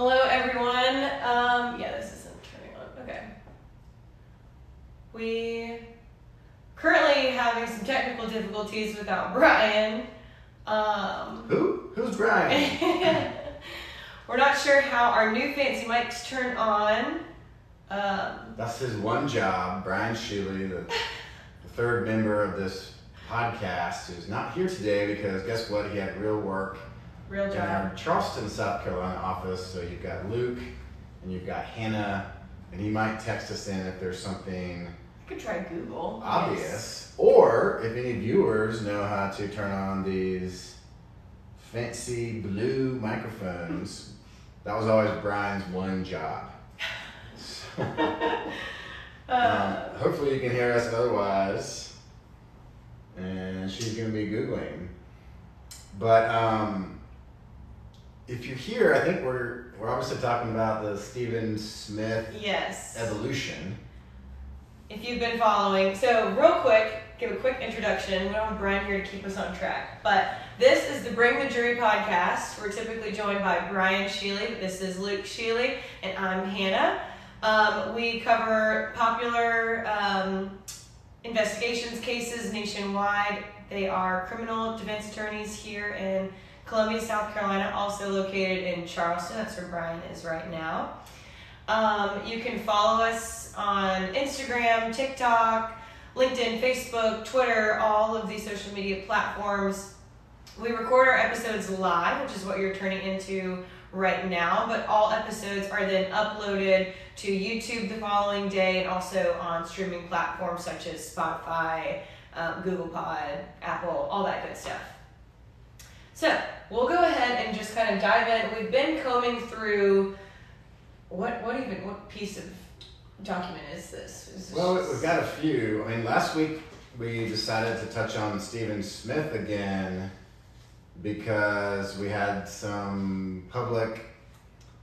Hello, everyone. Um, yeah, this isn't turning on. Okay. We currently having some technical difficulties without Brian. Um, Who? Who's Brian? we're not sure how our new fancy mics turn on. Um, That's his one job, Brian Shealy, the, the third member of this podcast, who's not here today because guess what? He had real work real in job. our Charleston, South Carolina office. So you've got Luke and you've got Hannah, and he might text us in if there's something I could try Google. obvious, or if any viewers know how to turn on these fancy blue microphones. That was always Brian's one job. So, Uh, um, hopefully you can hear us otherwise. And she's going to be Googling. But um, if you're here, I think we're, we're obviously talking about the Stephen Smith yes. evolution. If you've been following, so real quick, give a quick introduction. We don't have Brian here to keep us on track, but this is the Bring the Jury podcast. We're typically joined by Brian Shealy. This is Luke Shealy, and I'm Hannah. Um, we cover popular um, investigations cases nationwide. They are criminal defense attorneys here in Columbia, South Carolina, also located in Charleston. That's where Brian is right now. Um, you can follow us on Instagram, TikTok, LinkedIn, Facebook, Twitter, all of these social media platforms. We record our episodes live, which is what you're turning into right now, but all episodes are then uploaded to YouTube the following day and also on streaming platforms such as Spotify, um, Google Pod, Apple, all that good stuff. So we'll go ahead and just kind of dive in. We've been combing through what what even what piece of document is this? Is this Well, just- we've got a few. I mean, last week we decided to touch on Stephen Smith again because we had some public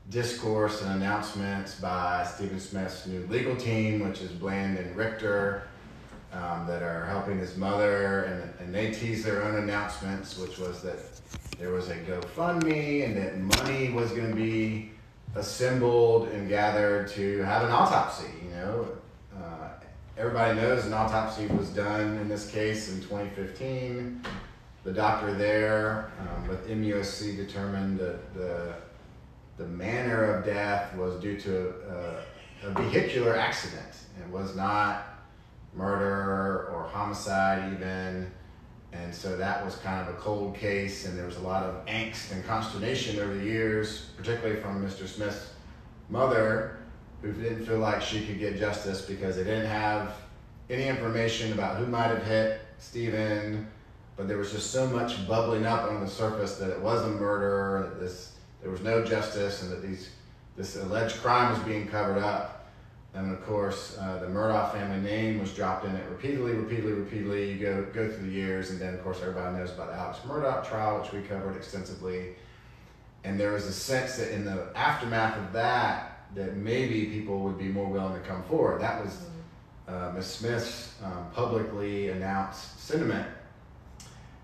discourse and announcements by Stephen Smith's new legal team, which is Bland and Richter, um, that are helping his mother, and, and they teased their own announcements, which was that there was a GoFundMe and that money was going to be assembled and gathered to have an autopsy. You know, uh, everybody knows an autopsy was done in this case in 2015. The doctor there um, with MUSC determined that the the manner of death was due to a, a vehicular accident. It was not murder or homicide even. And so that was kind of a cold case, and there was a lot of angst and consternation over the years, particularly from Mr. Smith's mother, who didn't feel like she could get justice because they didn't have any information about who might have hit Stephen, but there was just so much bubbling up on the surface that it was a murder, that this there was no justice, and that these this alleged crime was being covered up. And then, of course, uh, the Murdaugh family name was dropped in it repeatedly, repeatedly, repeatedly. You go go through the years, and then of course everybody knows about the Alex Murdaugh trial, which we covered extensively. And there was a sense that in the aftermath of that, that maybe people would be more willing to come forward. That was uh, Ms. Smith's um, publicly announced sentiment.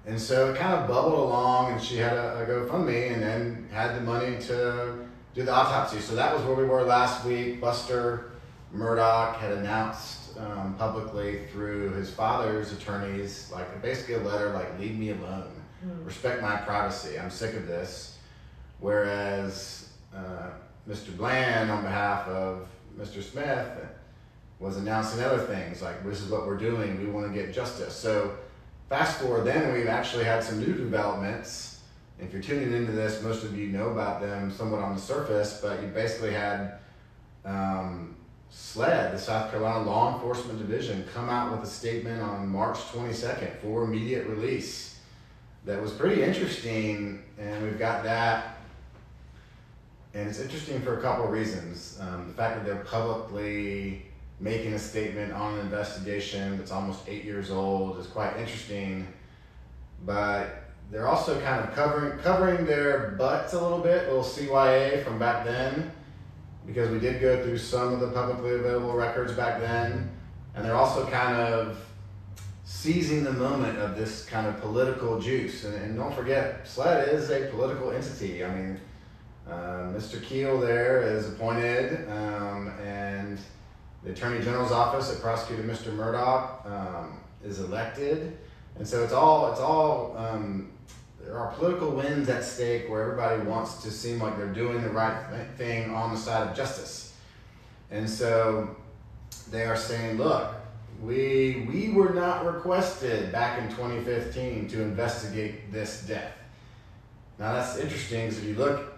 And so it kind of bubbled along, and she had a, a GoFundMe, and then had the money to do the autopsy. So that was where we were last week. Buster Murdaugh had announced um, publicly through his father's attorneys, like basically a letter like "Leave me alone, Hmm. respect my privacy. I'm sick of this." Whereas uh, Mr. Bland, on behalf of Mr. Smith, was announcing other things like this is what we're doing. We want to get justice. So fast forward, then we've actually had some new developments. If you're tuning into this, most of you know about them somewhat on the surface, but you basically had um, SLED, the South Carolina Law Enforcement Division, come out with a statement on March 22nd for immediate release. That was pretty interesting, and we've got that. And it's interesting for a couple of reasons. Um, the fact that they're publicly making a statement on an investigation that's almost eight years old is quite interesting. But they're also kind of covering covering their butts a little bit, a little CYA from back then, because we did go through some of the publicly available records back then, and they're also kind of seizing the moment of this kind of political juice. And, and don't forget, SLED is a political entity. I mean, Uh, Mr. Keel there is appointed, um, and the Attorney General's office that prosecuted Mr. Murdaugh um, is elected, and so it's all it's all um, there are political wins at stake where everybody wants to seem like they're doing the right thing on the side of justice, and so they are saying, look, we we were not requested back in 2015 to investigate this death. Now that's interesting because if you look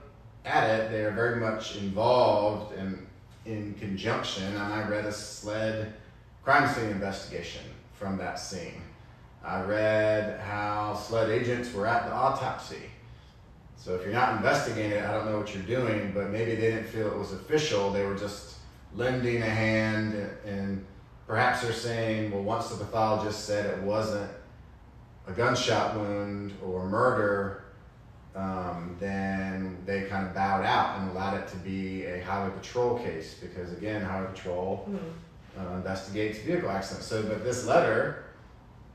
at it, they are very much involved in in conjunction. And I read a SLED crime scene investigation from that scene. I read how SLED agents were at the autopsy. So if you're not investigating it, I don't know what you're doing, but maybe they didn't feel it was official. They were just lending a hand and, Perhaps they're saying, well, once the pathologist said it wasn't a gunshot wound or murder, um, then they kind of bowed out and allowed it to be a highway patrol case because, again, highway patrol mm-hmm. uh, investigates vehicle accidents. So, but this letter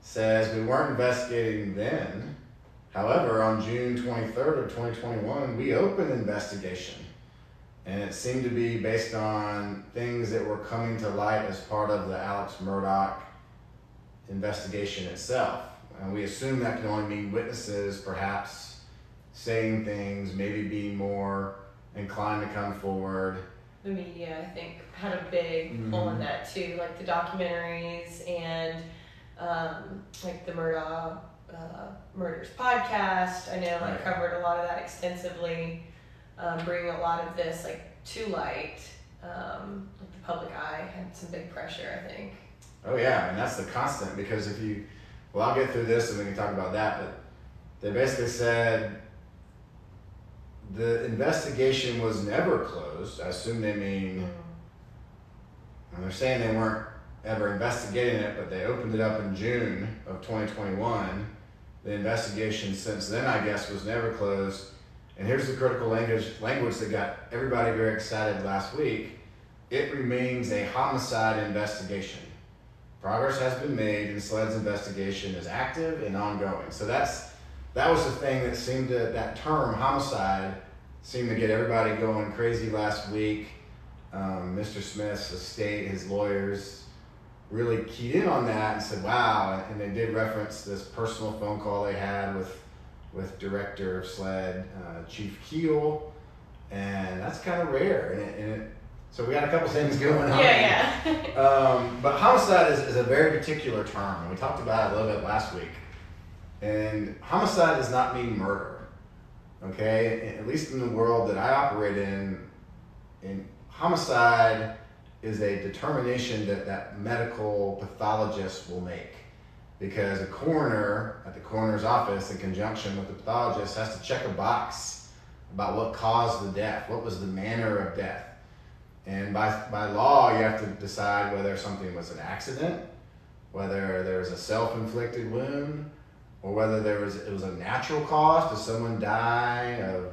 says we weren't investigating then. However, on June 23rd of 2021, we opened investigation and it seemed to be based on things that were coming to light as part of the Alex Murdaugh investigation itself. And we assume that can only mean witnesses perhaps saying things, maybe being more inclined to come forward. The media, I think, had a big mm-hmm. pull in that too, like the documentaries and um, like the Murdaugh uh, Murders podcast. I know like right. covered a lot of that extensively um, bringing a lot of this like to light. Um, like the public eye had some big pressure, I think. Oh yeah, and that's the constant because if you, well, I'll get through this and we can talk about that. But they basically said the investigation was never closed. I assume they mean, mm. and they're saying they weren't ever investigating it, but they opened it up in June of 2021. The investigation since then, I guess, was never closed and here's the critical language, language that got everybody very excited last week. It remains a homicide investigation. Progress has been made, and SLED's investigation is active and ongoing. So that's that was the thing that seemed to that term homicide seemed to get everybody going crazy last week. Um, Mr. Smith's estate, his lawyers, really keyed in on that and said, "Wow!" And they did reference this personal phone call they had with with director of SLED, uh, Chief Keel, and that's kind of rare. And, it, and it, so we got a couple things going on. Yeah, yeah. um, but homicide is, is a very particular term, and we talked about it a little bit last week. And homicide does not mean murder. Okay, at least in the world that I operate in, in homicide is a determination that that medical pathologist will make because a coroner at the coroner's office, in conjunction with the pathologist, has to check a box about what caused the death, what was the manner of death. And by, by law, you have to decide whether something was an accident, whether there was a self inflicted wound, or whether there was, it was a natural cause. Did someone die of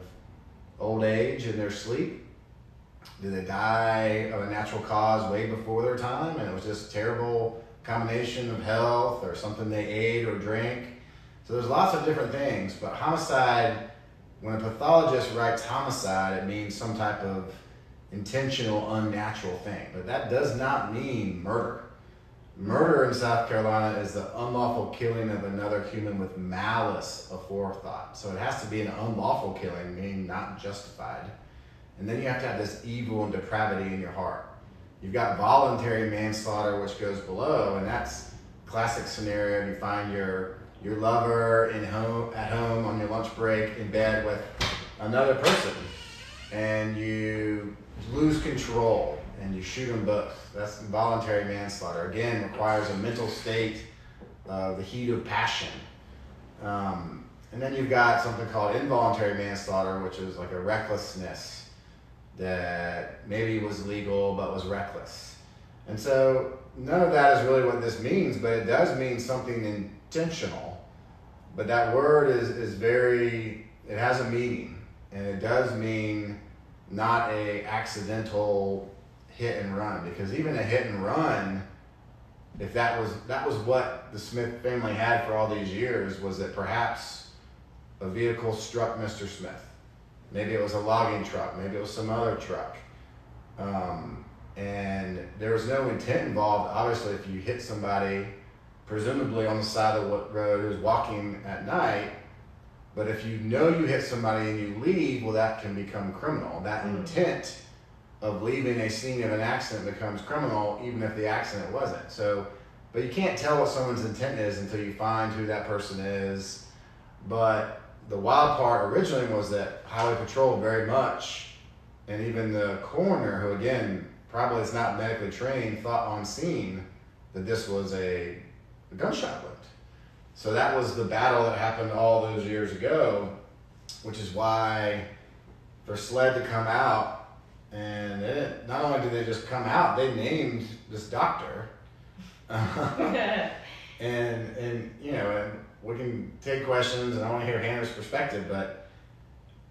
old age in their sleep? Did they die of a natural cause way before their time and it was just terrible combination of health or something they ate or drank. So there's lots of different things, but homicide, when a pathologist writes homicide, it means some type of intentional, unnatural thing. But that does not mean murder. Murder in South Carolina is the unlawful killing of another human with malice aforethought. So it has to be an unlawful killing, meaning not justified. And then you have to have this evil and depravity in your heart. You've got voluntary manslaughter, which goes below, and that's classic scenario. You find your your lover in home at home on your lunch break in bed with another person, and you lose control and you shoot them both. That's voluntary manslaughter. Again, requires a mental state of the heat of passion. Um, and then you've got something called involuntary manslaughter, which is like a recklessness that maybe was legal but was reckless. And so none of that is really what this means, but it does mean something intentional. But that word is, is very, it has a meaning. And it does mean not a accidental hit and run. Because even a hit and run, if that was that was what the Smith family had for all these years, was that perhaps a vehicle struck Mr. Smith Maybe it was a logging truck. Maybe it was some other truck. Um, and there was no intent involved. Obviously, if you hit somebody, presumably on the side of the road who's walking at night, but if you know you hit somebody and you leave, well, that can become criminal. That Mm. intent of leaving a scene of an accident becomes criminal, even if the accident wasn't. So, but you can't tell what someone's intent is until you find who that person is. But the wild part originally was that Highway Patrol very much, and even the coroner, who again probably is not medically trained, thought on scene that this was a, a gunshot wound. So that was the battle that happened all those years ago, which is why for SLED to come out, and didn't, not only did they just come out, they named this doctor. and and you know, and we can take questions, and I want to hear Hannah's perspective, but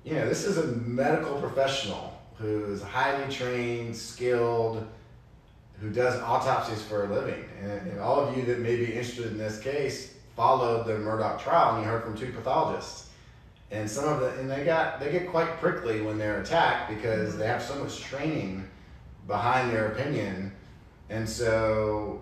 you know, this is a medical professional who's highly trained, skilled, who does autopsies for a living, and, and all of you that may be interested in this case followed the Murdaugh trial, and you heard from two pathologists, and some of the and they got they get quite prickly when they're attacked because they have so much training behind their opinion, and so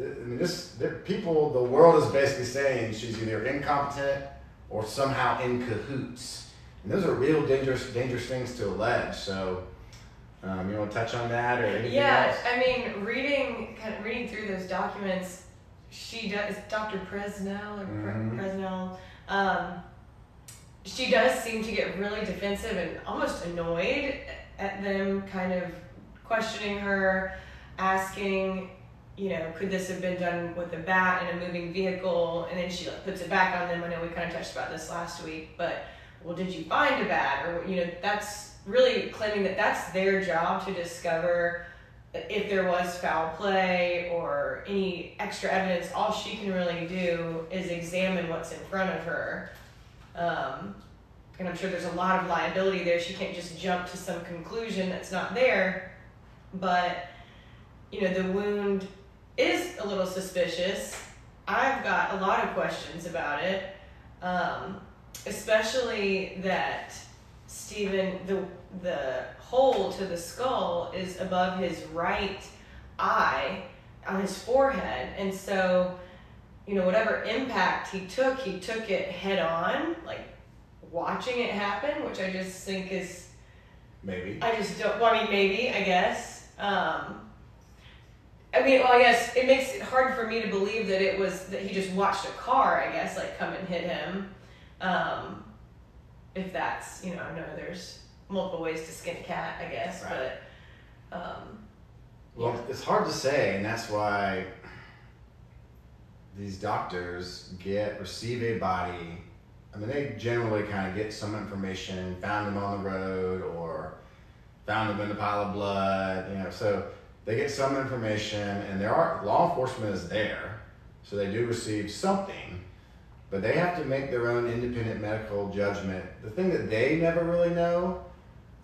I mean, this people, the world is basically saying she's either incompetent or somehow in cahoots, and those are real dangerous, dangerous things to allege. So, um, you want to touch on that or anything Yeah, else? I mean, reading kind of reading through those documents, she does Dr. Presnell or Mhm. Presnell. Um, she does seem to get really defensive and almost annoyed at them kind of questioning her, asking, you know, could this have been done with a bat and a moving vehicle? And then she like puts it back on them. I know we kind of touched about this last week, but well, did you find a bat? Or you know, that's really claiming that that's their job to discover if there was foul play or any extra evidence. All she can really do is examine what's in front of her. Um, and I'm sure there's a lot of liability there. She can't just jump to some conclusion that's not there. But, you know, the wound is a little suspicious. I've got a lot of questions about it, um, especially that Stephen, the, the hole to the skull is above his right eye on his forehead. And so, you know, whatever impact he took, he took it head on, like watching it happen, which I just think is, Maybe. I just don't, well, I mean, maybe, I guess. Um, I mean, well, I guess it makes it hard for me to believe that it was that he just watched a car, I guess, like come and hit him. Um, if that's, you know, I know there's multiple ways to skin a cat, I guess, Right. but um, Well, Yeah. it's hard to say, and that's why these doctors get receive a body. I mean, they generally kind of get some information, found him on the road, or found him in a pile of blood. You know, so they get some information, and there are law enforcement is there, so they do receive something, but they have to make their own independent medical judgment. The thing that they never really know,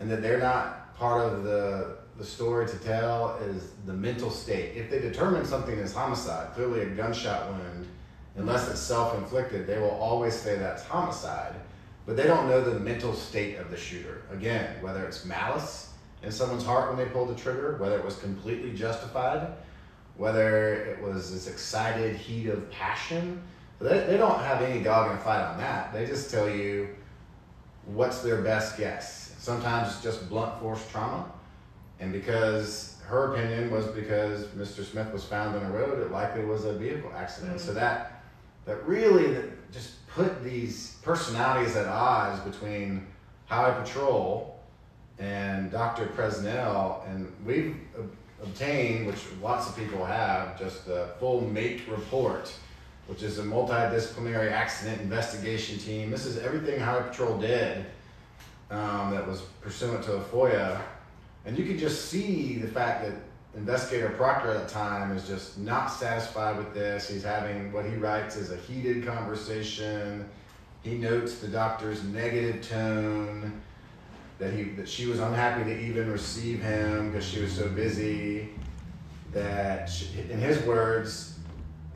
and that they're not part of the the story to tell is the mental state. If they determine something is homicide, clearly a gunshot wound, unless it's self inflicted, they will always say that's homicide. But they don't know the mental state of the shooter. Again, whether it's malice in someone's heart when they pulled the trigger, whether it was completely justified, whether it was this excited heat of passion. They, they don't have any dog in the fight on that. They just tell you what's their best guess. Sometimes it's just blunt force trauma. And because her opinion was because Mr. Smith was found on the road, it likely was a vehicle accident. So mm-hmm. that that really just put these personalities at odds between Highway Patrol and Dr. Presnell, and we've obtained, which lots of people have, just the full MATE report, which is a multidisciplinary accident investigation team. This is everything Highway Patrol did um, that was pursuant to a FOIA. And you can just see the fact that investigator Proctor at the time is just not satisfied with this. He's having what he writes is a heated conversation. He notes the doctor's negative tone, that he that she was unhappy to even receive him because she was so busy. That she, in his words,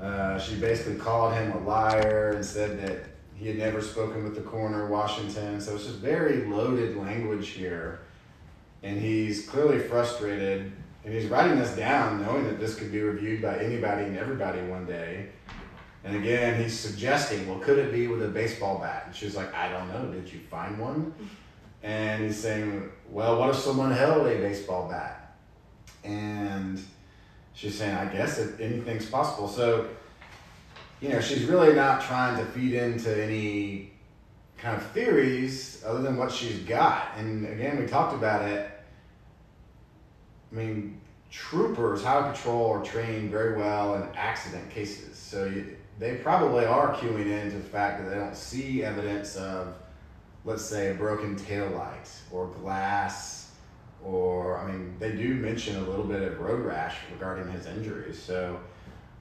uh, she basically called him a liar and said that he had never spoken with the coroner Washington. So it's just very loaded language here. And he's clearly frustrated. And he's writing this down knowing that this could be reviewed by anybody and everybody one day. And again, he's suggesting, well, could it be with a baseball bat? And she's like, I don't know. Did you find one? And he's saying, well, what if someone held a baseball bat? And she's saying, I guess it, anything's possible. So, you know, she's really not trying to feed into any kind of theories other than what she's got. And again, we talked about it. I mean, troopers, highway patrol, are trained very well in accident cases. So you, they probably are cueing into the fact that they don't see evidence of, let's say, a broken tail light or glass, or, I mean, they do mention a little bit of road rash regarding his injuries. So,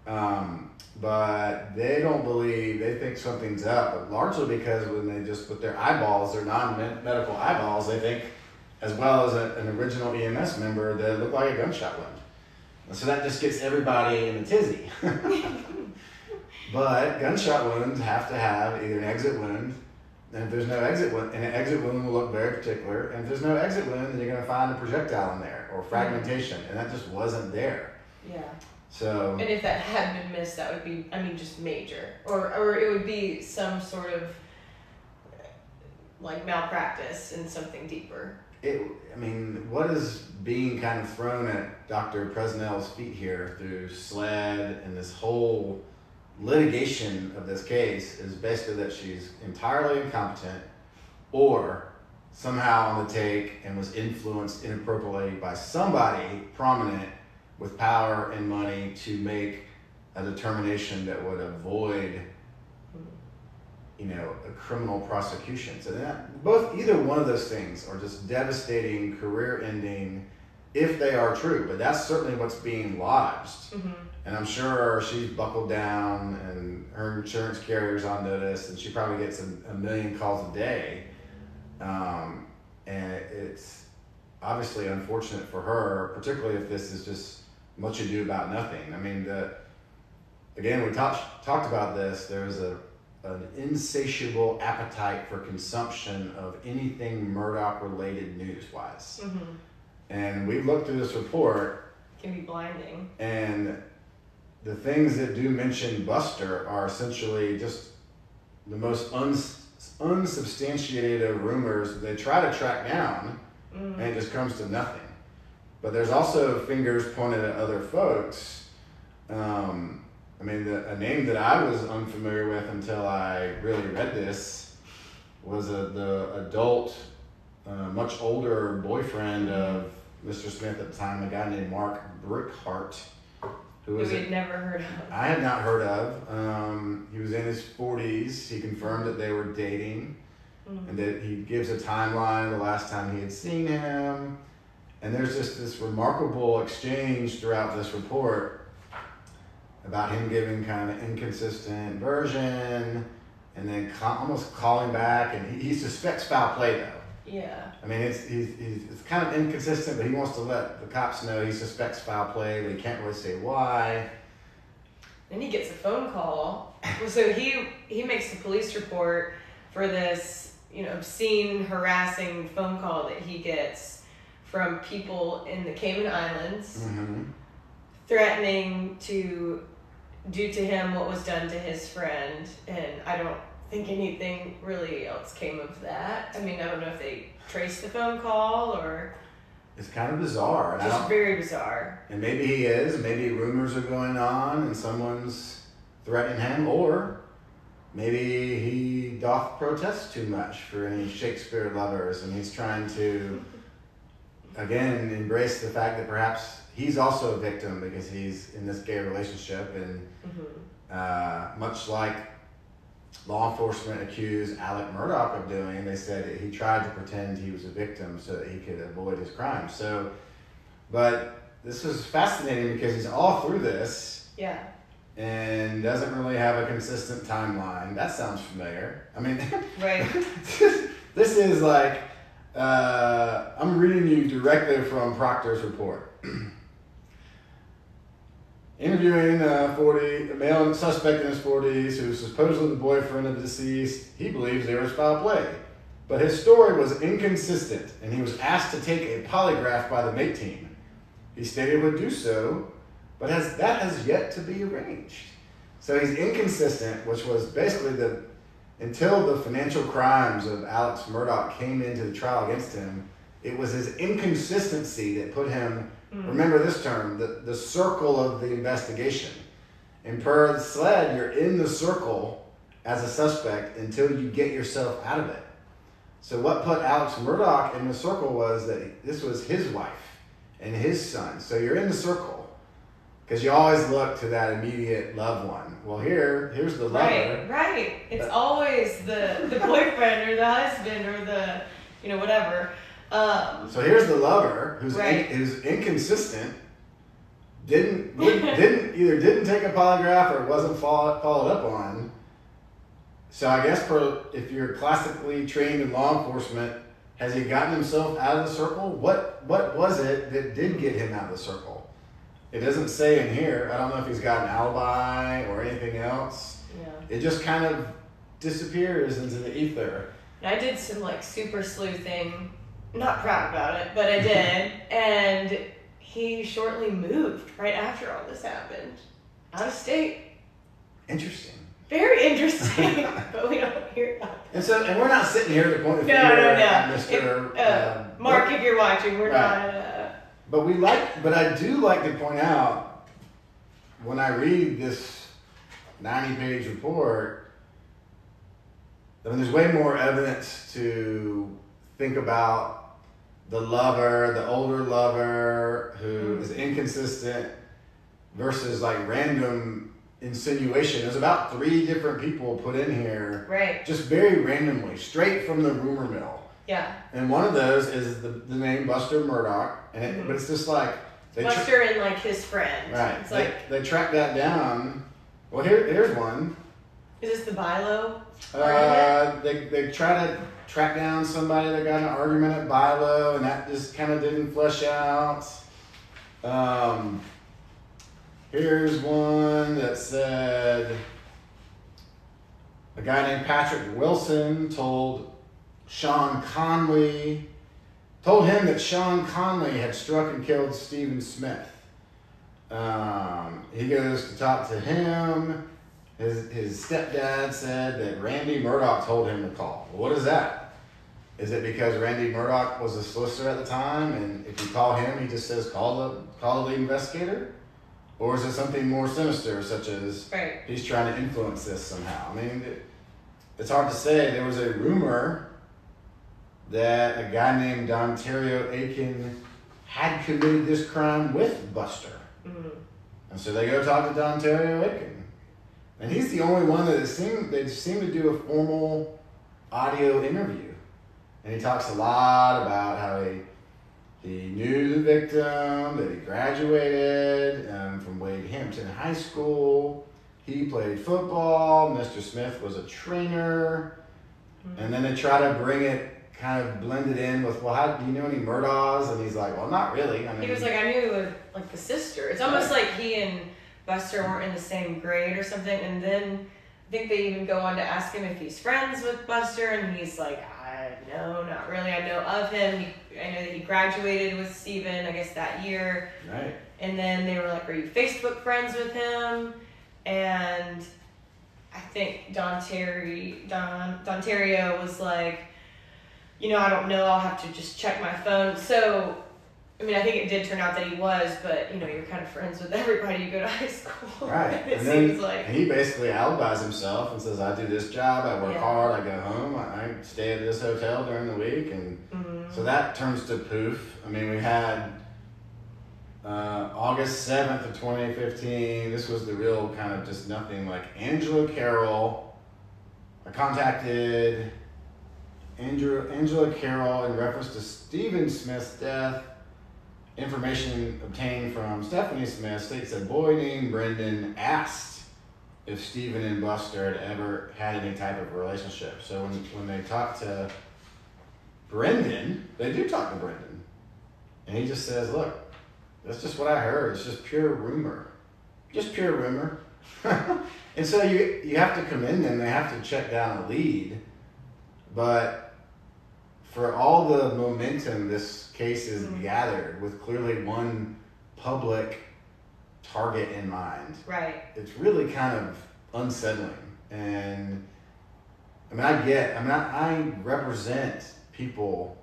um, but they don't believe, they think something's up, but largely because when they just put their eyeballs, their non medical eyeballs, they think, as well as a, an original EMS member, that looked like a gunshot wound. And so that just gets everybody in a tizzy. but gunshot wounds have to have either an exit wound, and if there's no exit wound, and an exit wound will look very particular, and if there's no exit wound, then you're going to find a projectile in there or fragmentation, and that just wasn't there. Yeah. So And if that had been missed, that would be, I mean, just major. Or, or it would be some sort of like malpractice and something deeper. it, I mean, what is being kind of thrown at Dr. Presnell's feet here through SLED and this whole litigation of this case is basically that she's entirely incompetent or somehow on the take and was influenced inappropriately by somebody prominent with power and money to make a determination that would avoid you know, a criminal prosecution. So that both either one of those things are just devastating, career-ending, if they are true. But that's certainly what's being lodged, Mm-hmm. and I'm sure she's buckled down, and her insurance carrier's on notice, and she probably gets a, a million calls a day. Um, and it's obviously unfortunate for her, particularly if this is just much ado about nothing. I mean, the again we talked talked about this. There's a an insatiable appetite for consumption of anything Murdaugh related news wise. Mm-hmm. And we looked through this report, Can be blinding. and the things that do mention Buster are essentially just the most uns- unsubstantiated rumors they try to track down, Mm. and it just comes to nothing. But there's also fingers pointed at other folks. Um, I mean, the, a name that I was unfamiliar with until I really read this was a, the adult, uh, much older boyfriend of Mr. Smith at the time, a guy named Mark Brickhart, who was we had never heard of. I had not heard of. Um, he was in his 40s. He confirmed that they were dating Mm. and that he gives a timeline the last time he had seen him. And there's just this remarkable exchange throughout this report about him giving kind of an inconsistent version and then ca- almost calling back. And he, he suspects foul play, though. Yeah. I mean, it's, he's, he's, it's kind of inconsistent, but he wants to let the cops know he suspects foul play, but he can't really say why. Then he gets a phone call. Well, so he he makes the police report for this, you know, obscene, harassing phone call that he gets from people in the Cayman Islands Mm-hmm. threatening to do to him what was done to his friend. And I don't think anything really else came of that. I mean, I don't know if they traced the phone call or It's kind of bizarre. And, just very bizarre. and maybe he is. Maybe rumors are going on and someone's threatening him, or maybe he doth protest too much for any Shakespeare lovers and he's trying to, again, embrace the fact that perhaps he's also a victim because he's in this gay relationship and hmm uh, much like law enforcement accused Alec Murdaugh of doing, they said that he tried to pretend he was a victim so that he could avoid his crime. So, but this was fascinating because he's all through this Yeah. and doesn't really have a consistent timeline. That sounds familiar. I mean, Right. this is like uh, I'm reading you directly from Proctor's report. interviewing a 40, a male suspect in his 40s who's supposedly the boyfriend of the deceased. He believes there was foul play. But his story was inconsistent, and he was asked to take a polygraph by the mate team. He stated he would do so, but has, that has yet to be arranged. So he's inconsistent, which was basically the until the financial crimes of Alex Murdaugh came into the trial against him, it was his inconsistency that put him, mm. remember this term, the, the circle of the investigation. And per SLED, you're in the circle as a suspect until you get yourself out of it. So what put Alex Murdaugh in the circle was that this was his wife and his son. So you're in the circle because you always look to that immediate loved one. Well, here, here's the lover. Right, right. It's always the the boyfriend or the husband or the you know whatever. Um, so here's the lover who's right. in, who's inconsistent. Didn't didn't either didn't take a polygraph or wasn't followed followed up on. So I guess for if you're classically trained in law enforcement, has he gotten himself out of the circle? What what was it that did get him out of the circle? It doesn't say in here. I don't know if he's got an alibi or anything else. Yeah. It just kind of disappears into the ether. I did some like super sleuthing. Not proud about it, but I did. and he shortly moved right after all this happened. Out of state. Interesting. Very interesting, but we don't hear about And so, and we're not sitting here to point the finger no, no, no. at Mr. If, uh, uh, Mark, if you're watching, we're right. not. Uh, but we like, but I do like to point out when I read this 90 page report, I mean, there's way more evidence to think about the lover, the older lover who is inconsistent versus like random insinuation. There's about three different people put in here. Right. Just very randomly, straight from the rumor mill. Yeah. And one of those is the, the name Buster Murdaugh, and it, mm-hmm. but it's just like they Buster tra- and like his friend. Right. It's they, like they track that down. Well, here here's one. Is this the Bilo? Uh, they they try to track down somebody that got an argument at Bilo, and that just kind of didn't flesh out. Um, here's one that said a guy named Patrick Wilson told Sean Conley, told him that Sean Conley had struck and killed Stephen Smith. Um, he goes to talk to him. His, his stepdad said that Randy Murdaugh told him to call. Well, what is that? Is it because Randy Murdaugh was a solicitor at the time, and if you call him, he just says call the call the investigator, or is it something more sinister, such as right. he's trying to influence this somehow? I mean, it, it's hard to say. There was a rumor that a guy named Don Dontario Aiken had committed this crime with Buster. Mm-hmm. And so they go talk to Don Dontario Aiken. And he's the only one that seemed they seem to do a formal audio interview. And he talks a lot about how he he knew the victim, that he graduated um, from Wade Hampton High School. He played football. Mr. Smith was a trainer. Mm-hmm. And then they try to bring it kind of blended in with, well, how do you know any Murdaughs? And he's like, well, not really. I mean, he was like, I knew like the sister. It's almost right. like he and Buster weren't in the same grade or something. And then I think they even go on to ask him if he's friends with Buster, and he's like, I no, not really. I know of him. He, I know that he graduated with Steven, I guess that year. Right. And then they were like, Are you Facebook friends with him? And I think Don Terry Don Dontario was like, you know, I don't know. I'll have to just check my phone. So, I mean, I think it did turn out that he was, but you know, you're kind of friends with everybody you go to high school. Right. it and seems like. He basically alibis himself and says, "I do this job. I work yeah. hard. I go home. I, I, stay at this hotel during the week." And mm-hmm. so that turns to poof. I mean, we had. Uh, August 7th of 2015, this was the real kind of just nothing like Angela Carroll. I contacted Andrew, Angela Carroll in reference to Stephen Smith's death. Information obtained from Stephanie Smith states that a boy named Brendan asked if Stephen and Buster had ever had any type of relationship. So when, when they talk to Brendan, they do talk to Brendan. And he just says, look, that's just what I heard. It's just pure rumor. just pure rumor. and so you you have to commend them. They have to check down a lead, but for all the momentum this case has Mhm. gathered, with clearly one public target in mind, Right. it's really kind of unsettling. And I mean, I get. I mean, I, I represent people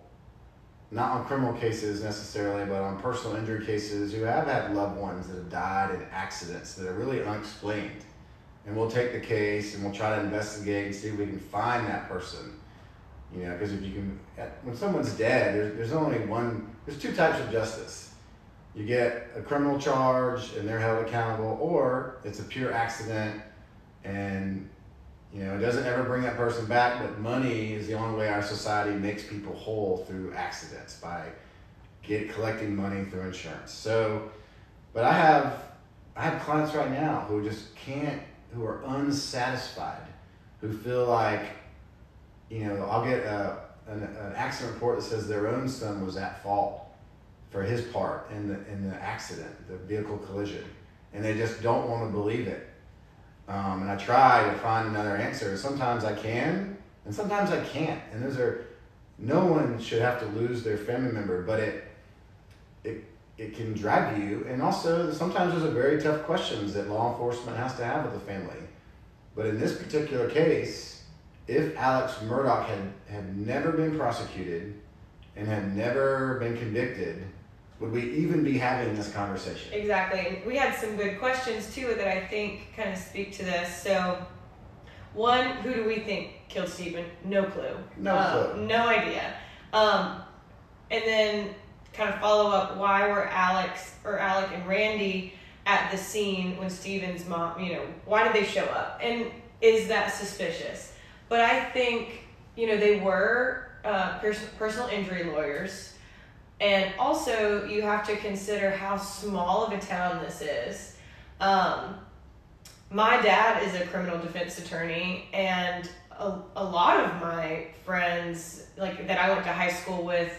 not on criminal cases necessarily, but on personal injury cases who have had loved ones that have died in accidents that are really unexplained. And we'll take the case and we'll try to investigate and see if we can find that person. You know, because if you can, when someone's dead, there's, there's only one, there's two types of justice. You get a criminal charge and they're held accountable, or it's a pure accident and you know, it doesn't ever bring that person back, but money is the only way our society makes people whole through accidents by get collecting money through insurance. So, but I have I have clients right now who just can't, who are unsatisfied, who feel like, you know, I'll get a, an, an accident report that says their own son was at fault for his part in the in the accident, the vehicle collision, and they just don't want to believe it. Um, and I try to find another answer. Sometimes I can, and sometimes I can't. And those are, no one should have to lose their family member, but it, it, it can drag you. And also, sometimes those are very tough questions that law enforcement has to have with the family. But in this particular case, if Alex Murdaugh had, had never been prosecuted and had never been convicted, would we even be having this conversation? Exactly. We had some good questions too that I think kind of speak to this. So, one, who do we think killed Stephen? No clue. No Uh, clue. No idea. Um, and then kind of follow up why were Alex or Alec and Randy at the scene when Steven's mom, you know, why did they show up? And is that suspicious? But I think, you know, they were uh, pers- personal injury lawyers. And also, you have to consider how small of a town this is. Um, my dad is a criminal defense attorney, and a, a lot of my friends, like that I went to high school with,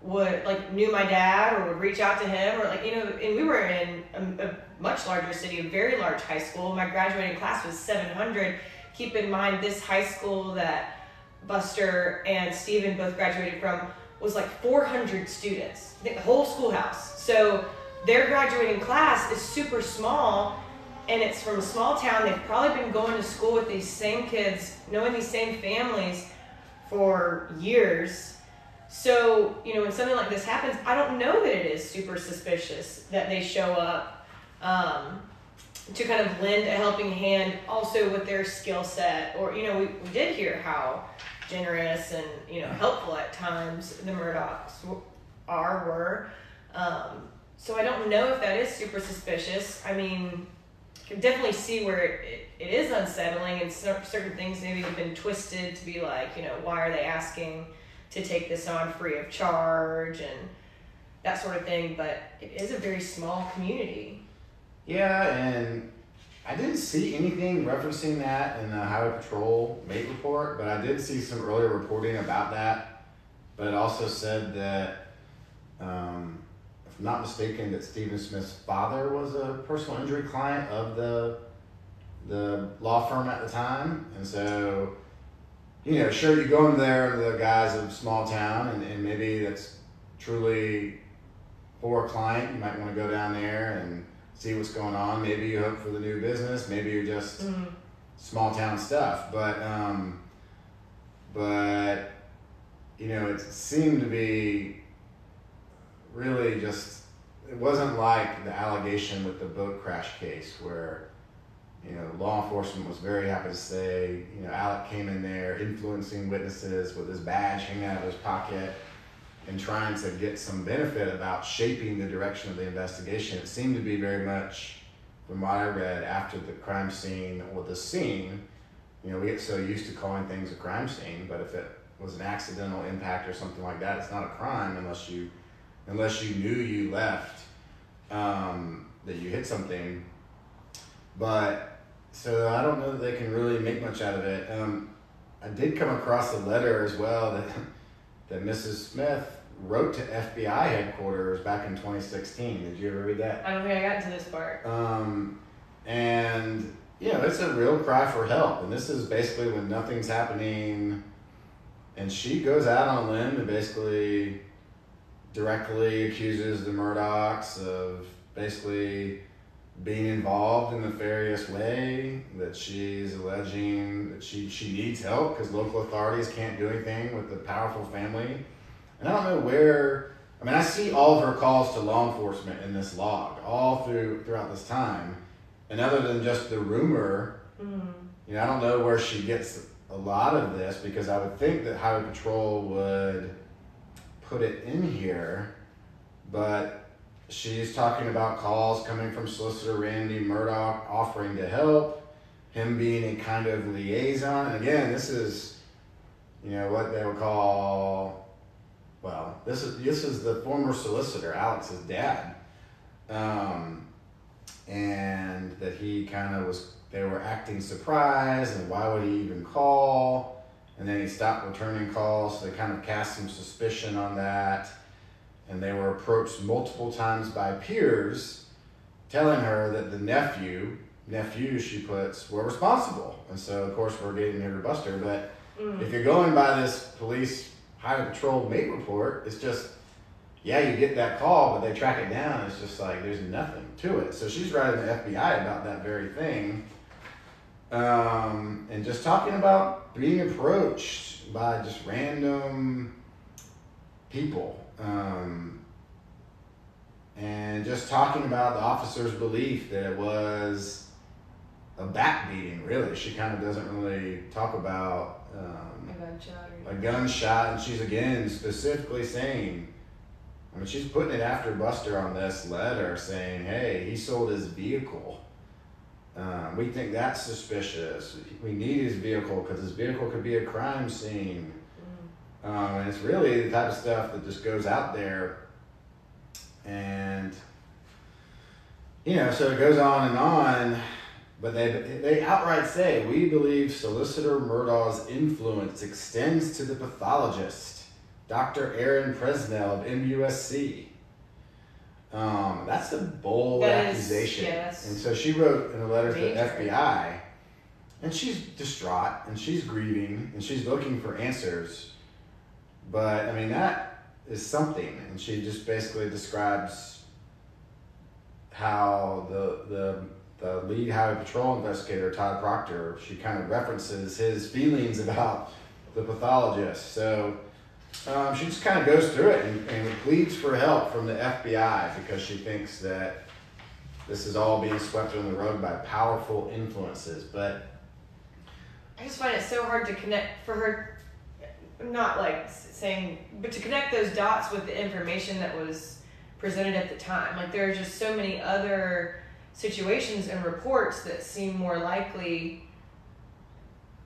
would like knew my dad or would reach out to him or like you know. And we were in a, a much larger city, a very large high school. My graduating class was seven hundred. Keep in mind, this high school that Buster and Steven both graduated from was like 400 students, the whole schoolhouse. So their graduating class is super small and it's from a small town. They've probably been going to school with these same kids, knowing these same families for years. So, you know, when something like this happens, I don't know that it is super suspicious that they show up um, to kind of lend a helping hand also with their skill set. Or, you know, we, we did hear how generous and you know helpful at times the Murdaughs are were. Um, so I don't know if that is super suspicious. I mean, can definitely see where it, it is unsettling, and certain things maybe have been twisted to be like, you know, why are they asking to take this on free of charge and that sort of thing. But it is a very small community. Yeah, and I didn't see anything referencing that in the Highway Patrol mate report, but I did see some earlier reporting about that. But it also said that, um, if I'm not mistaken, that Stephen Smith's father was a personal injury client of the the law firm at the time, and so you know, sure, you go in there the guys of small town, and, and maybe that's truly for a client. You might want to go down there and see what's going on. Maybe you hope for the new business. Maybe you're just Mm. small town stuff. But um, but you know, it seemed to be really just. It wasn't like the allegation with the boat crash case where. You know, law enforcement was very happy to say, you know, Alec came in there influencing witnesses with his badge hanging out of his pocket and trying to get some benefit about shaping the direction of the investigation. It seemed to be very much, from what I read, after the crime scene or the scene. You know, we get so used to calling things a crime scene, but if it was an accidental impact or something like that, it's not a crime unless you, unless you knew you left, um, that you hit something. But so I don't know that they can really make much out of it. Um, I did come across a letter as well that that Mrs. Smith wrote to FBI headquarters back in 2016. Did you ever read that? I don't think I got to this part. Um, and you know it's a real cry for help. And this is basically when nothing's happening, and she goes out on a limb and basically directly accuses the Murdaughs of basically being involved in a nefarious way, that she's alleging that she, she needs help because local authorities can't do anything with the powerful family. And I don't know where, I mean, I see all of her calls to law enforcement in this log, all through throughout this time. And other than just the rumor, mm. you know, I don't know where she gets a lot of this because I would think that Highway Patrol would put it in here, but she's talking about calls coming from solicitor Randy Murdaugh offering to help, him being a kind of liaison. And again, this is, you know, what they would call, well, this is this is the former solicitor, Alex's dad, um, and that he kind of was. They were acting surprised, and why would he even call? And then he stopped returning calls, so they kind of cast some suspicion on that and they were approached multiple times by peers telling her that the nephew, nephews she puts, were responsible. And so, of course, we're getting here to Buster. But mm. if you're going by this police highway patrol MAIT report, it's just, yeah, you get that call, but they track it down. It's just like there's nothing to it. So she's writing the FBI about that very thing. Um, and just talking about being approached by just random people um, and just talking about the officer's belief that it was a back beating, really. She kind of doesn't really talk about um, a gunshot. a gunshot, and she's again specifically saying, I mean, she's putting it after Buster on this letter saying, hey, he sold his vehicle. Um, we think that's suspicious. We need his vehicle because his vehicle could be a crime scene. Um, and it's really the type of stuff that just goes out there. And, you know, so it goes on and on. But they, they outright say, we believe Solicitor Murdaugh's influence extends to the pathologist, Dr. Erin Presnell of MUSC. Um, that's a bold that accusation. Is, yes. And so she wrote in a letter to the FBI, and she's distraught, and she's grieving, and she's looking for answers. But I mean, that is something. And she just basically describes how the, the, the lead highway patrol investigator, Todd Proctor, she kind of references his feelings about the pathologist. So um, she just kind of goes through it and, and pleads for help from the FBI because she thinks that this is all being swept under the rug by powerful influences. But I just find it so hard to connect for her, not like saying, but to connect those dots with the information that was presented at the time. Like there are just so many other situations and reports that seem more likely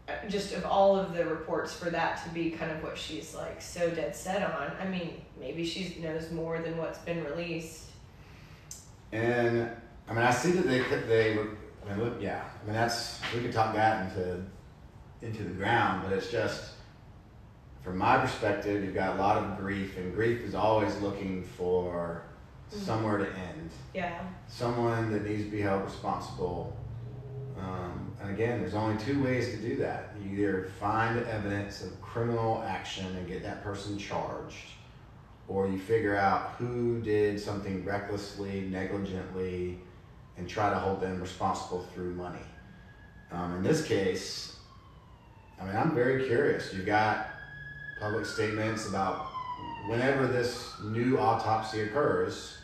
uh, just of all of the reports for that to be kind of what she's like so dead set on. I mean, maybe she knows more than what's been released. And I mean, I see that they could they I mean, look, yeah. I mean, that's we could talk that into into the ground, but it's just from my perspective, you've got a lot of grief, and grief is always looking for mm-hmm. somewhere to end. Yeah. Someone that needs to be held responsible. Um, and again, there's only two ways to do that. You either find evidence of criminal action and get that person charged, or you figure out who did something recklessly, negligently, and try to hold them responsible through money. Um, in this case, I mean, I'm very curious. You've got public statements about whenever this new autopsy occurs,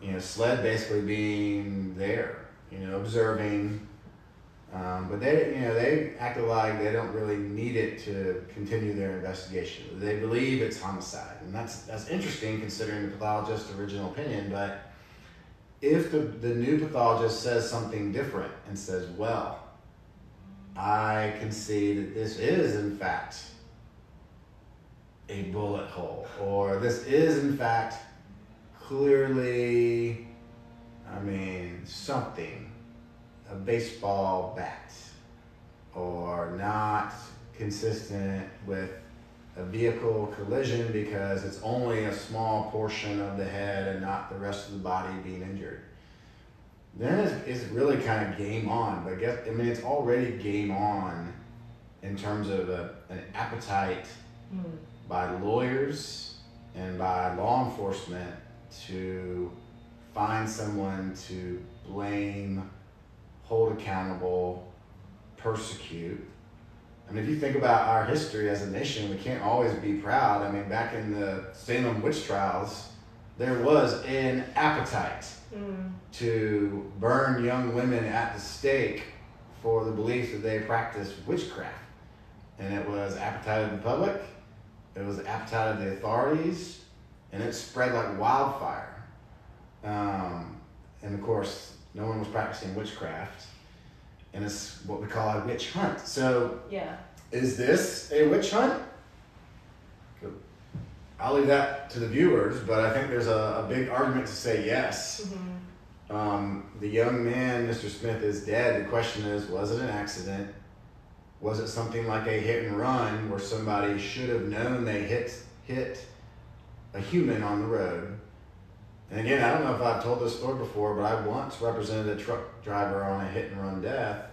you know, SLED basically being there, you know, observing. Um, but they, you know, they acted like they don't really need it to continue their investigation. They believe it's homicide, and that's that's interesting considering the pathologist's original opinion. But if the the new pathologist says something different and says, "Well, I can see that this is in fact a bullet hole, or this is in fact clearly, I mean, something, a baseball bat, or not consistent with a vehicle collision because it's only a small portion of the head and not the rest of the body being injured. then it's, it's really kind of game on. But guess I mean it's already game on in terms of a, an appetite Mm. By lawyers and by law enforcement to find someone to blame, hold accountable, persecute. I mean, if you think about our history as a nation, we can't always be proud. I mean, back in the Salem witch trials, there was an appetite Mm. to burn young women at the stake for the belief that they practiced witchcraft. And it was appetite of the public, it was the appetite of the authorities, and it spread like wildfire. Um, and of course, no one was practicing witchcraft, and it's what we call a witch hunt. So, Yeah. is this a witch hunt? I'll leave that to the viewers, but I think there's a, a big argument to say yes. Mhm. Um, the young man, Mr. Smith, is dead. The question is, was it an accident? Was it something like a hit and run where somebody should have known they hit hit a human on the road? And again, I don't know if I've told this story before, but I once represented a truck driver on a hit and run death.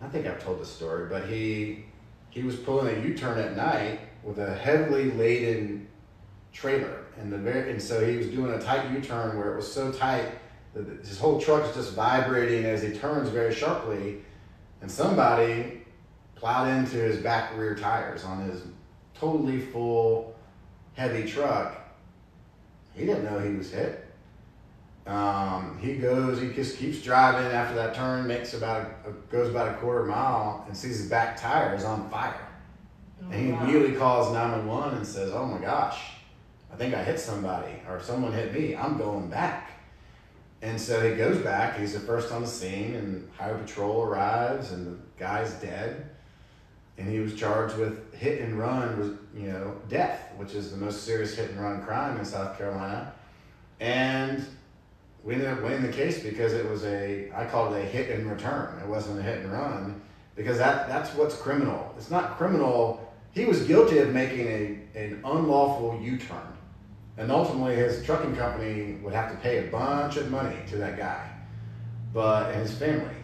I think I've told this story, but he he was pulling a U-turn at night with a heavily laden trailer, and the very and so he was doing a tight U-turn where it was so tight that his whole truck is just vibrating as he turns very sharply, and somebody plowed into his back rear tires on his totally full, heavy truck. He didn't know he was hit. Um, he goes, he just keeps driving after that turn, makes about a, goes about a quarter mile, and sees his back tire is on fire. Oh, And he wow. immediately calls 911 and says, Oh my gosh, I think I hit somebody or someone hit me. I'm going back. And so he goes back. He's the first on the scene, and Highway Patrol arrives, and the guy's dead. And he was charged with hit and run, you know, death, which is the most serious hit and run crime in South Carolina. And we ended up winning the case because it was a, I called it a hit and return. It wasn't a hit and run because that, that's what's criminal. It's not criminal. He was guilty of making a, an unlawful U turn. And ultimately, his trucking company would have to pay a bunch of money to that guy but and his family.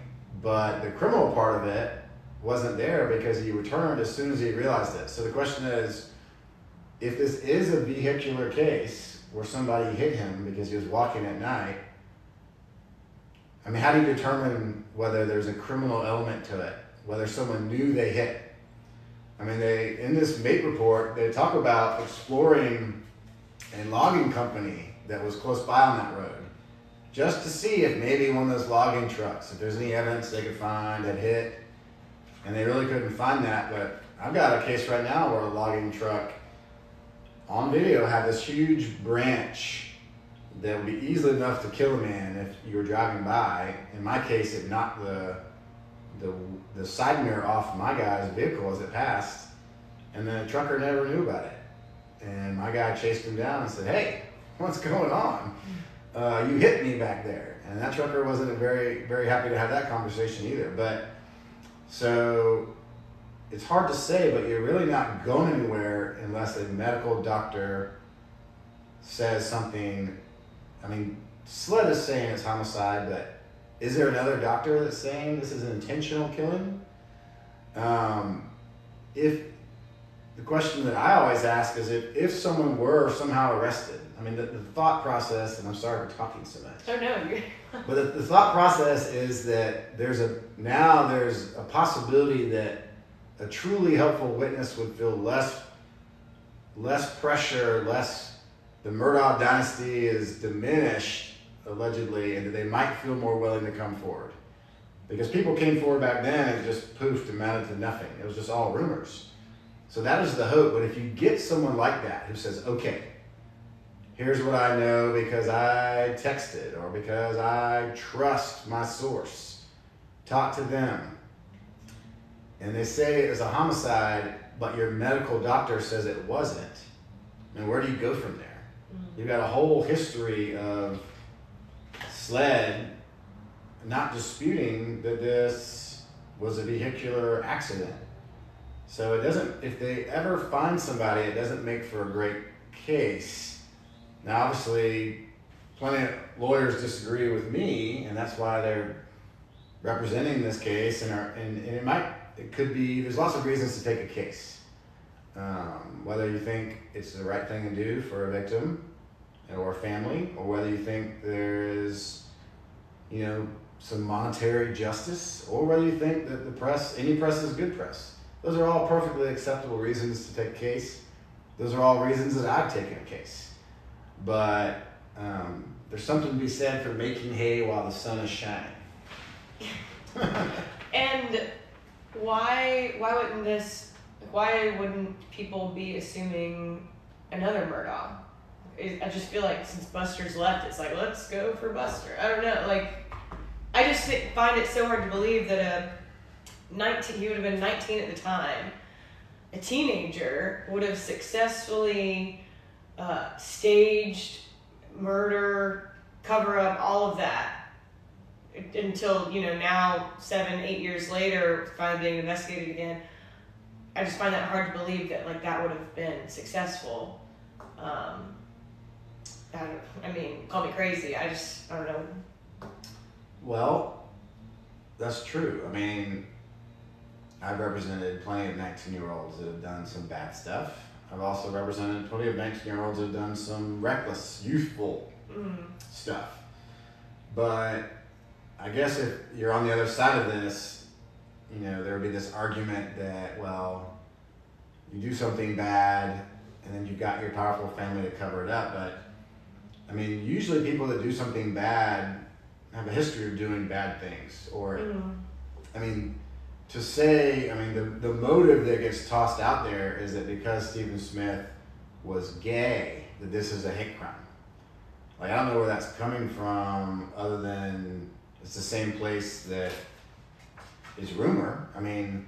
But the criminal part of it wasn't there because he returned as soon as he realized it. So the question is if this is a vehicular case where somebody hit him because he was walking at night, I mean, how do you determine whether there's a criminal element to it? Whether someone knew they hit? I mean, they in this MAIT report they talk about exploring a logging company that was close by on that road, just to see if maybe one of those logging trucks, if there's any evidence they could find, that hit, and they really couldn't find that. But I've got a case right now where a logging truck on video had this huge branch that would be easily enough to kill a man if you were driving by. In my case, it knocked the the the side mirror off my guy's vehicle as it passed, and the trucker never knew about it. And my guy chased him down and said, "Hey, what's going on? Uh, you hit me back there." And that trucker wasn't very very happy to have that conversation either. But so it's hard to say, but you're really not going anywhere unless a medical doctor says something. I mean, SLED is saying it's homicide, but is there another doctor that's saying this is an intentional killing? Um, if the question that I always ask is if, if someone were somehow arrested, I mean, the, the thought process, and I'm sorry for talking so much. Oh no, you're. But the, the thought process is that there's a now there's a possibility that a truly helpful witness would feel less less pressure, less the Murdaugh dynasty is diminished allegedly, and that they might feel more willing to come forward. Because people came forward back then and just poofed amounted to nothing. It was just all rumors. So that is the hope. But if you get someone like that who says, okay, here's what I know because I texted or because I trust my source. Talk to them. And they say it was a homicide, but your medical doctor says it wasn't. And where do you go from there? Mm-hmm. You've got a whole history of SLED not disputing that this was a vehicular accident. So it doesn't, if they ever find somebody, it doesn't make for a great case. Now, obviously, plenty of lawyers disagree with me, and that's why they're representing this case. And, are, and, and it might, it could be, there's lots of reasons to take a case. Um, whether you think it's the right thing to do for a victim or a family, or whether you think there is, you know, some monetary justice, or whether you think that the press, any press is good press. Those are all perfectly acceptable reasons to take a case. Those are all reasons that I've taken a case. But um, there's something to be said for making hay while the sun is shining. and why why wouldn't this why wouldn't people be assuming another Murdaugh? I just feel like since Buster's left, it's like let's go for Buster. I don't know, like I just find it so hard to believe that a 19 he would have been 19 at the time a teenager would have successfully uh, staged murder cover up all of that until you know now seven eight years later finally being investigated again i just find that hard to believe that like that would have been successful. Um, I, I mean call me crazy. I just i don't know. Well that's true. I mean I've represented plenty of 19 year olds that have done some bad stuff. I've also represented plenty of 19 year olds who've done some reckless, youthful mm. stuff. But I guess if you're on the other side of this, you know, there would be this argument that, well, you do something bad and then you've got your powerful family to cover it up. But I mean, usually people that do something bad have a history of doing bad things. Or, mm. I mean, to say, I mean, the, the motive that gets tossed out there is that because Stephen Smith was gay, that this is a hate crime. Like, I don't know where that's coming from, other than it's the same place that is rumor. I mean,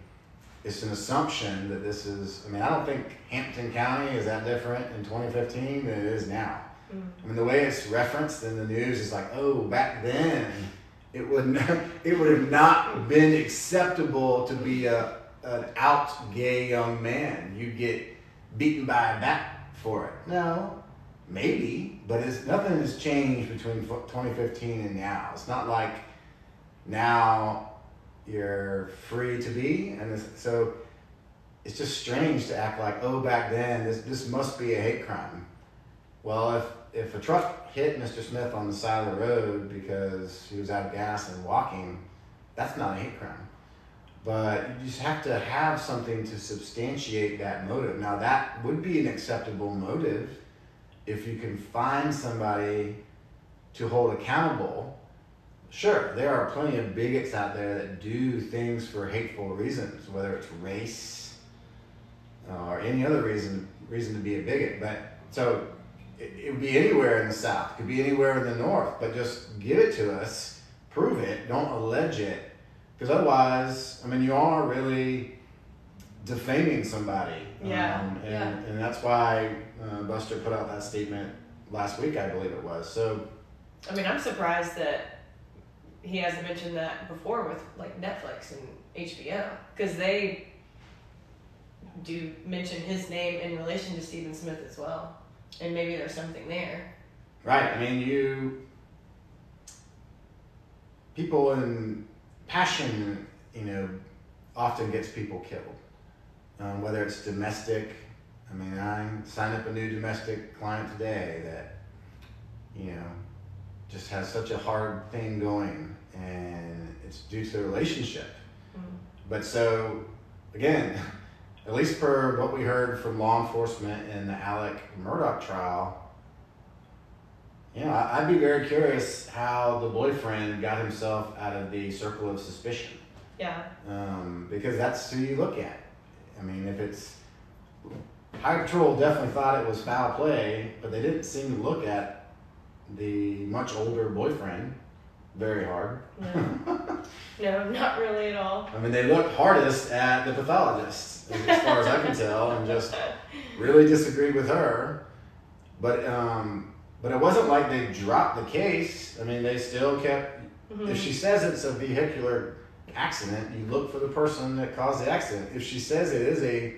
it's an assumption that this is, I mean, I don't think Hampton County is that different in 2015 than it is now. Mm. I mean, the way it's referenced in the news is like, oh, back then it would it would have not been acceptable to be a an out gay young man. You get beaten by a bat for it. No, maybe, but it's nothing has changed between 2015 and now. It's not like now you're free to be, and it's, so it's just strange to act like oh back then this this must be a hate crime. Well, if if a truck hit Mr. Smith on the side of the road because he was out of gas and walking, that's not a hate crime. But you just have to have something to substantiate that motive. Now, that would be an acceptable motive if you can find somebody to hold accountable. Sure, there are plenty of bigots out there that do things for hateful reasons, whether it's race uh, or any other reason reason to be a bigot. But so it, it would be anywhere in the South, it could be anywhere in the North, but just give it to us, prove it, don't allege it, because otherwise, I mean, you are really defaming somebody. Yeah. Um, and, yeah. and that's why uh, Buster put out that statement last week, I believe it was. So, I mean, I'm surprised that he hasn't mentioned that before with like Netflix and HBO because they do mention his name in relation to Stephen Smith as well and maybe there's something there. Right. I mean, you people in passion, you know, often gets people killed. Um, whether it's domestic, I mean, I signed up a new domestic client today that, you know, just has such a hard thing going, and it's due to the relationship. Mm. But so, again. at least per what we heard from law enforcement in the Alec Murdaugh trial, you know, I'd be very curious how the boyfriend got himself out of the circle of suspicion. Yeah. Um, because that's who you look at. I mean, if it's High Patrol definitely thought it was foul play, but they didn't seem to look at the much older boyfriend very hard. No. no, not really at all. I mean, they looked hardest at the pathologist, as far as I can tell, and just really disagreed with her. But um, but it wasn't like they dropped the case. I mean, they still kept. Mm-hmm. If she says it's a vehicular accident, you look for the person that caused the accident. If she says it is a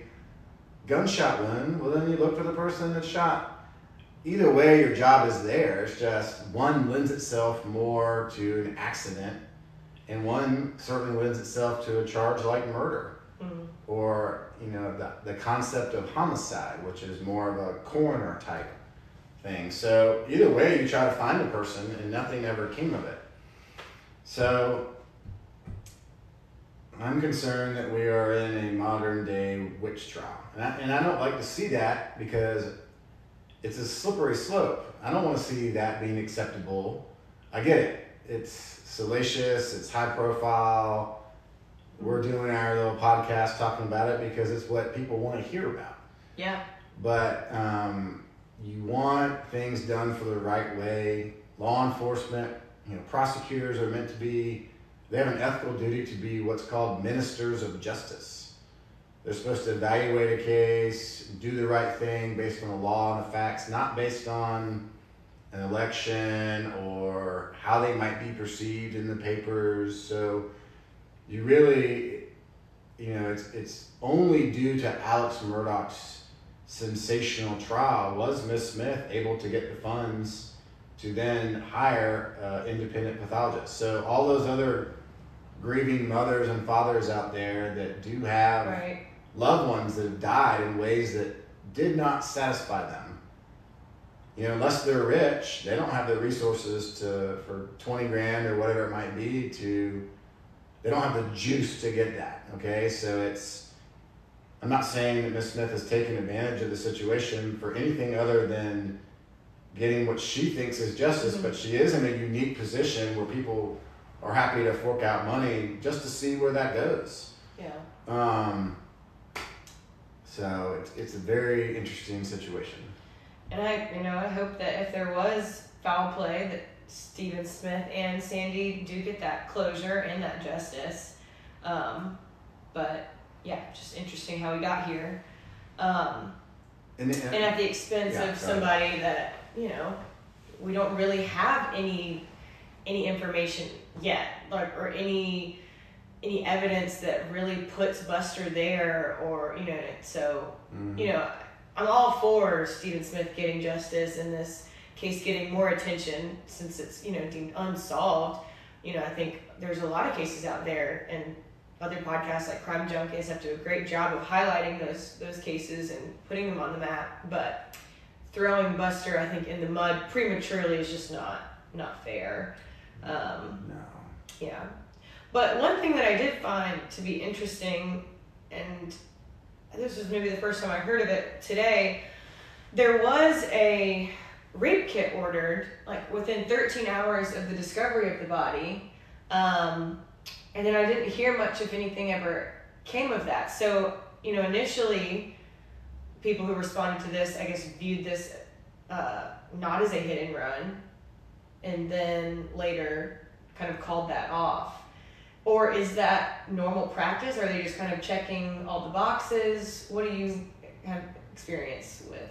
gunshot wound, well, then you look for the person that shot either way, your job is there. It's just one lends itself more to an accident, and one certainly lends itself to a charge like murder, Mm. or you know the the concept of homicide, which is more of a coroner type thing. So either way, you try to find a person, and nothing ever came of it. So I'm concerned that we are in a modern day witch trial. And I, and I don't like to see that because it's a slippery slope. I don't want to see that being acceptable. I get it. It's salacious, it's high profile. We're doing our little podcast talking about it because it's what people want to hear about. Yeah. But um, you want things done for the right way. Law enforcement, you know, prosecutors are meant to be, they have an ethical duty to be what's called ministers of justice. They're supposed to evaluate a case, do the right thing based on the law and the facts, not based on an election or how they might be perceived in the papers. So you really, you know, it's, it's only due to Alex Murdaugh's sensational trial was Miss Smith able to get the funds to then hire uh, independent pathologists. So all those other grieving mothers and fathers out there that do have Right. loved ones that have died in ways that did not satisfy them. You know, unless they're rich, they don't have the resources to for twenty grand or whatever it might be to. They don't have the juice to get that. Okay, so it's. I'm not saying that Miss Smith has taken advantage of the situation for anything other than getting what she thinks is justice, Mhm. but she is in a unique position where people are happy to fork out money just to see where that goes. Yeah. Um, so it's, it's a very interesting situation. And I, you know, I hope that if there was foul play, that Stephen Smith and Sandy do get that closure and that justice. Um, but yeah, just interesting how we got here. Um, And, and at the expense Yeah, of somebody that you know we don't really have any any information yet, like or any any evidence that really puts Buster there, or you know, so Mhm. you know, I'm all for Stephen Smith getting justice in this case getting more attention since it's, you know, deemed unsolved. You know, I think there's a lot of cases out there and other podcasts like Crime Junkies have to do a great job of highlighting those those cases and putting them on the map. But throwing Buster, I think, in the mud prematurely is just not not fair. Um, no. yeah. But one thing that I did find to be interesting, and this was maybe the first time I heard of it today, there was a rape kit ordered like within 13 hours of the discovery of the body. Um, and then I didn't hear much, if anything, ever came of that. So, you know, initially, people who responded to this, I guess, viewed this uh, not as a hit and run, and then later kind of called that off? Or is that normal practice? Are they just kind of checking all the boxes? What do you have experience with?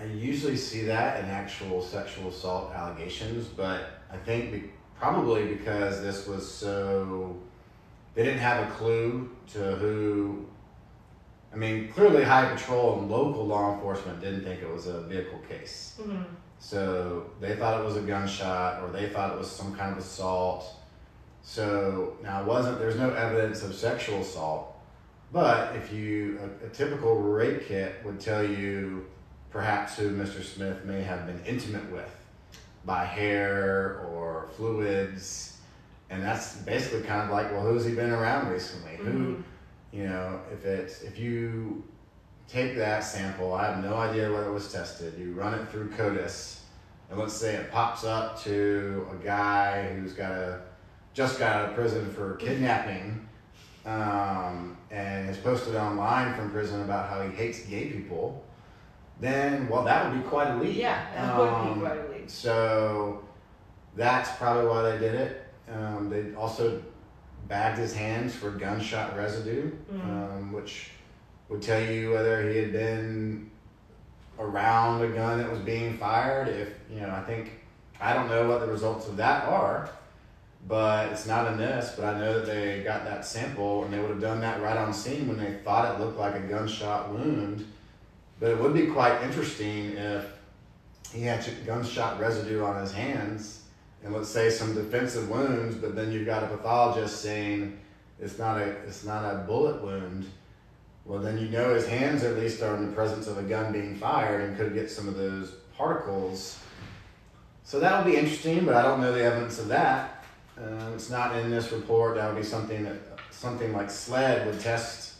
I usually see that in actual sexual assault allegations, but I think be, probably because this was so, they didn't have a clue to who. I mean, clearly, High Patrol and local law enforcement didn't think it was a vehicle case. Mm-hmm. So they thought it was a gunshot or they thought it was some kind of assault. So now it wasn't, there's no evidence of sexual assault. But if you, a, a typical rape kit would tell you perhaps who Mr. Smith may have been intimate with by hair or fluids. And that's basically kind of like, well, who's he been around recently? Who, you know, if it's, if you take that sample. I have no idea whether it was tested. You run it through CODIS, and let's say it pops up to a guy who's got a just got out of prison for kidnapping, um, and has posted online from prison about how he hates gay people. Then, well, that would be quite a lead. Yeah, that would Um, be quite a lead. So that's probably why they did it. Um, they also bagged his hands for gunshot residue, Mhm. um, which would tell you whether he had been around a gun that was being fired. If you know, I think I don't know what the results of that are, but it's not in this. But I know that they got that sample and they would have done that right on scene when they thought it looked like a gunshot wound. But it would be quite interesting if he had gunshot residue on his hands and let's say some defensive wounds, but then you've got a pathologist saying it's not a it's not a bullet wound. Well, then you know his hands at least are in the presence of a gun being fired and could get some of those particles. So that would be interesting, but I don't know the evidence of that. Um, it's not in this report. That would be something that something like SLED would test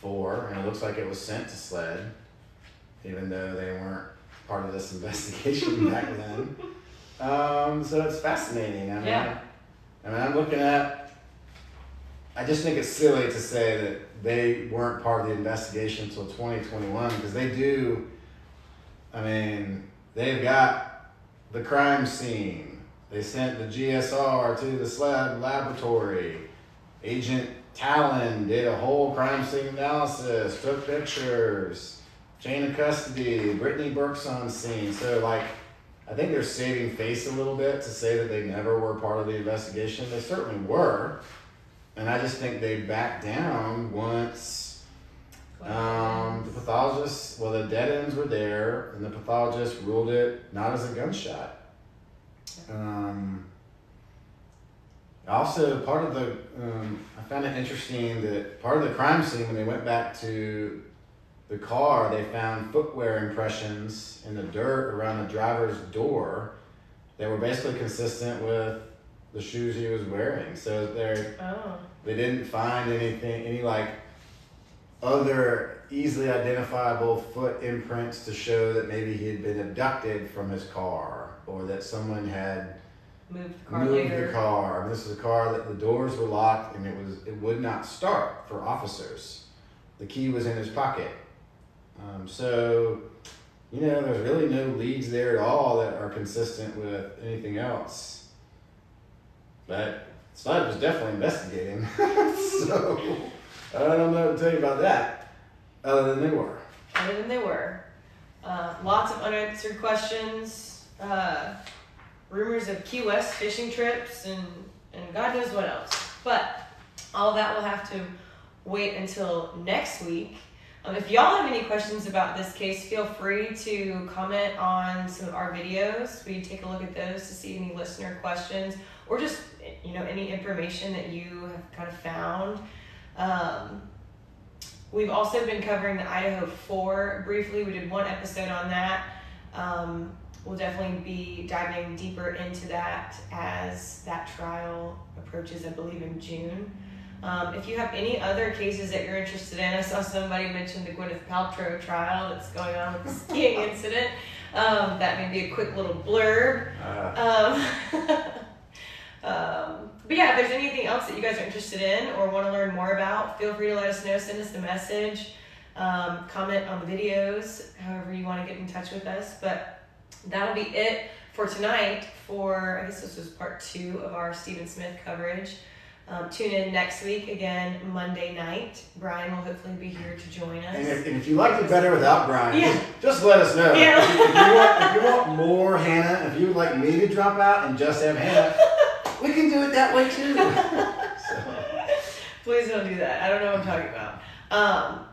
for, and it looks like it was sent to SLED, even though they weren't part of this investigation back then. Um, so it's fascinating. I mean, Yeah. I mean, I'm looking at. I just think it's silly to say that they weren't part of the investigation until 2021 because they do. I mean, they've got the crime scene. They sent the GSR to the SLAB laboratory. Agent Talon did a whole crime scene analysis, took pictures, chain of custody. Brittany Burke's on scene. So, like, I think they're saving face a little bit to say that they never were part of the investigation. They certainly were. And I just think they backed down once um, the pathologist, well, the dead ends were there, and the pathologist ruled it not as a gunshot. Um, also, part of the, um, I found it interesting that part of the crime scene, when they went back to the car, they found footwear impressions in the dirt around the driver's door that were basically consistent with the shoes he was wearing. So they're Oh. they didn't find anything, any like other easily identifiable foot imprints to show that maybe he had been abducted from his car or that someone had Moved the car moved later. the car. This is a car that the doors were locked and it was it would not start for officers. The key was in his pocket. Um, so, you know, there's really no leads there at all that are consistent with anything else. But SLED was definitely investigating. so, I don't know what to tell you about that, other than they were. Other than they were. Uh, lots of unanswered questions. Uh, rumors of Key West fishing trips and, and God knows what else. But all that will have to wait until next week. Um, if y'all have any questions about this case, feel free to comment on some of our videos. We take a look at those to see any listener questions or just you know any information that you have kind of found. Um, we've also been covering the Idaho Four briefly. We did one episode on that. Um, we'll definitely be diving deeper into that as that trial approaches. I believe in June. Um, if you have any other cases that you're interested in, I saw somebody mention the Gwyneth Paltrow trial that's going on with the skiing incident. Um, that may be a quick little blurb. Uh, Um, um, but yeah, if there's anything else that you guys are interested in or want to learn more about, feel free to let us know. Send us a message, um, comment on the videos, however you want to get in touch with us. But that'll be it for tonight. For I guess this was part two of our Stephen Smith coverage. Um, tune in next week again, Monday night. Brian will hopefully be here to join us. and, if, and if you liked it better without Brian, Yeah. just, just let us know. Yeah. If, you, if you want, if you want more Hannah, if you would like me to drop out and just have Hannah, we can do it that way too. so, Please don't do that. I don't know what I'm talking about. Um,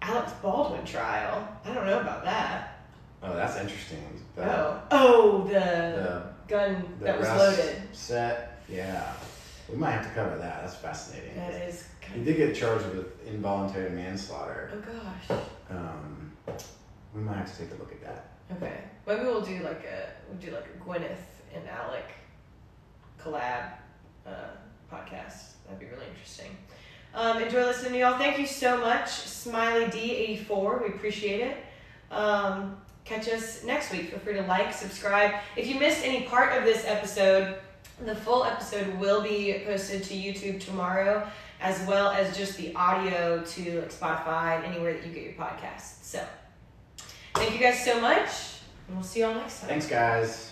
Alex Baldwin trial. I don't know about that. oh, that's interesting. The, oh, oh, the, the, gun the that was loaded. set. Yeah, we might have to cover that. That's fascinating. That is. He did get charged with involuntary manslaughter. oh gosh. Um, we might have to take a look at that. Okay. Maybe we'll do like a we'll do like a Gwyneth and Alec collab uh, podcast. That'd be really interesting. Um, enjoy listening to y'all. Thank you so much, Smiley D84. We appreciate it. Um, catch us next week. Feel free to like, subscribe. If you missed any part of this episode, the full episode will be posted to YouTube tomorrow, as well as just the audio to like Spotify and anywhere that you get your podcasts. So, thank you guys so much, and we'll see y'all next time. Thanks, guys.